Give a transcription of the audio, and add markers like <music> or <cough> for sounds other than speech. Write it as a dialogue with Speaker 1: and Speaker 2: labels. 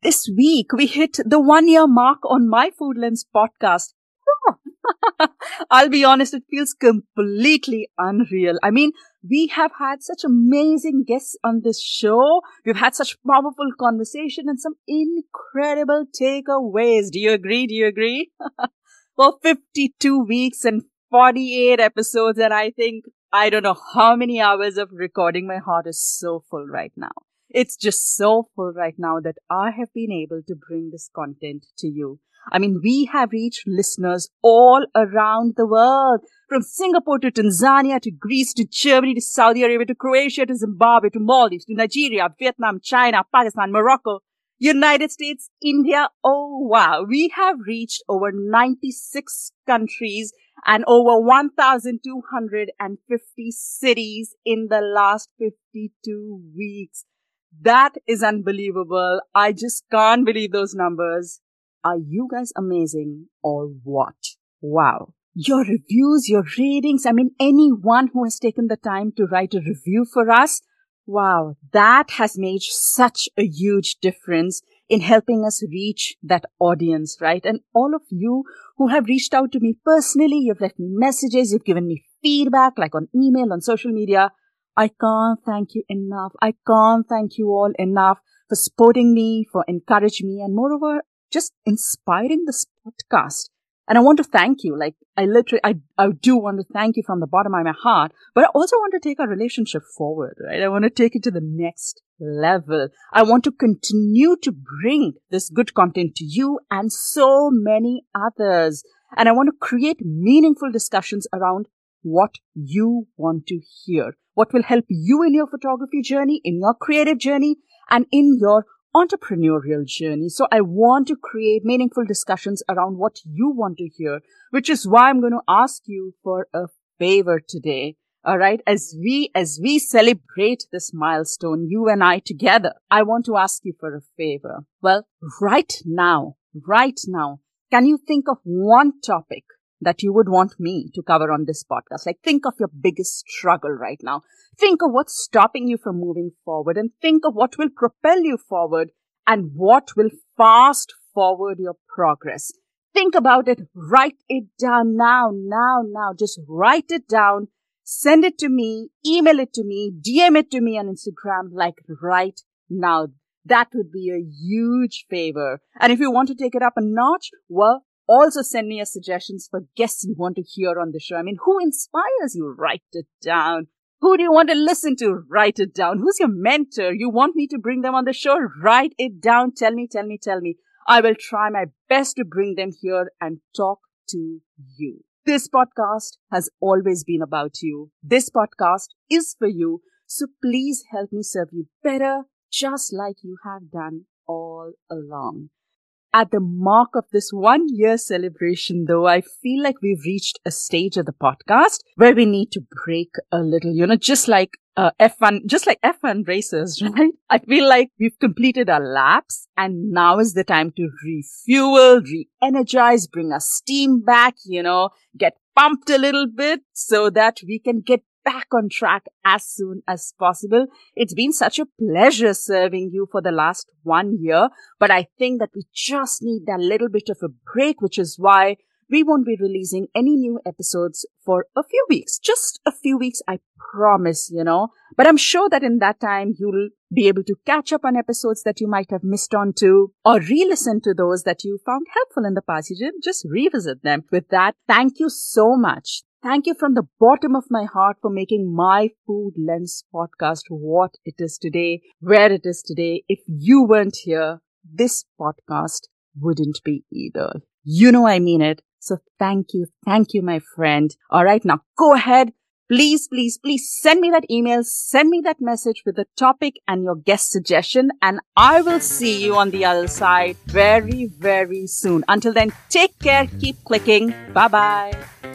Speaker 1: This week we hit the one year mark on my Food Lens podcast. <laughs> I'll be honest, it feels completely unreal. I mean, we have had such amazing guests on this show. We've had such powerful conversation and some incredible takeaways. Do you agree? Do you agree? <laughs> well, 52 weeks and 48 episodes. And I think I don't know how many hours of recording. My heart is so full right now. It's just so full right now that I have been able to bring this content to you. I mean, we have reached listeners all around the world, from Singapore to Tanzania to Greece to Germany to Saudi Arabia to Croatia to Zimbabwe to Maldives to Nigeria, Vietnam, China, Pakistan, Morocco, United States, India. Oh wow. We have reached over 96 countries and over 1,250 cities in the last 52 weeks. That is unbelievable. I just can't believe those numbers. Are you guys amazing or what? Wow. Your reviews, your ratings, I mean, anyone who has taken the time to write a review for us, wow, that has made such a huge difference in helping us reach that audience, right? And all of you who have reached out to me personally, you've left me messages, you've given me feedback, like on email, on social media. I can't thank you enough. I can't thank you all enough for supporting me, for encouraging me, and moreover, just inspiring this podcast. And I want to thank you. Like, I literally, I, I do want to thank you from the bottom of my heart, but I also want to take our relationship forward, right? I want to take it to the next level. I want to continue to bring this good content to you and so many others. And I want to create meaningful discussions around what you want to hear, what will help you in your photography journey, in your creative journey, and in your entrepreneurial journey. So I want to create meaningful discussions around what you want to hear, which is why I'm going to ask you for a favor today. All right. As we, as we celebrate this milestone, you and I together, I want to ask you for a favor. Well, right now, right now, can you think of one topic that you would want me to cover on this podcast? Like think of your biggest struggle right now. Think of what's stopping you from moving forward and think of what will propel you forward and what will fast forward your progress. Think about it. Write it down now, now, now. Just write it down. Send it to me, email it to me, DM it to me on Instagram like right now. That would be a huge favor. And if you want to take it up a notch, well, also send me your suggestions for guests you want to hear on the show. I mean, who inspires you? Write it down. Who do you want to listen to? Write it down. Who's your mentor? You want me to bring them on the show? Write it down. Tell me, tell me, tell me. I will try my best to bring them here and talk to you. This podcast has always been about you. This podcast is for you. So please help me serve you better, just like you have done all along. At the mark of this one year celebration, though, I feel like we've reached a stage of the podcast where we need to break a little, you know, just like uh, F1, just like F1 races, <laughs> right? I feel like we've completed our laps and now is the time to refuel, re-energize, bring our steam back, you know, get pumped a little bit so that we can get back on track as soon as possible. It's been such a pleasure serving you for the last one year, but I think that we just need that little bit of a break, which is why we won't be releasing any new episodes for a few weeks. Just a few weeks, I promise, you know. But I'm sure that in that time, you'll be able to catch up on episodes that you might have missed on to or re-listen to those that you found helpful in the past. You just revisit them. With that, thank you so much. Thank you from the bottom of my heart for making my Food Lens podcast what it is today, where it is today. If you weren't here, this podcast wouldn't be either. You know I mean it. So thank you. Thank you, my friend. All right. Now go ahead. Please, please, please send me that email. Send me that message with the topic and your guest suggestion. And I will see you on the other side very, very soon. Until then, take care. Keep clicking. Bye bye.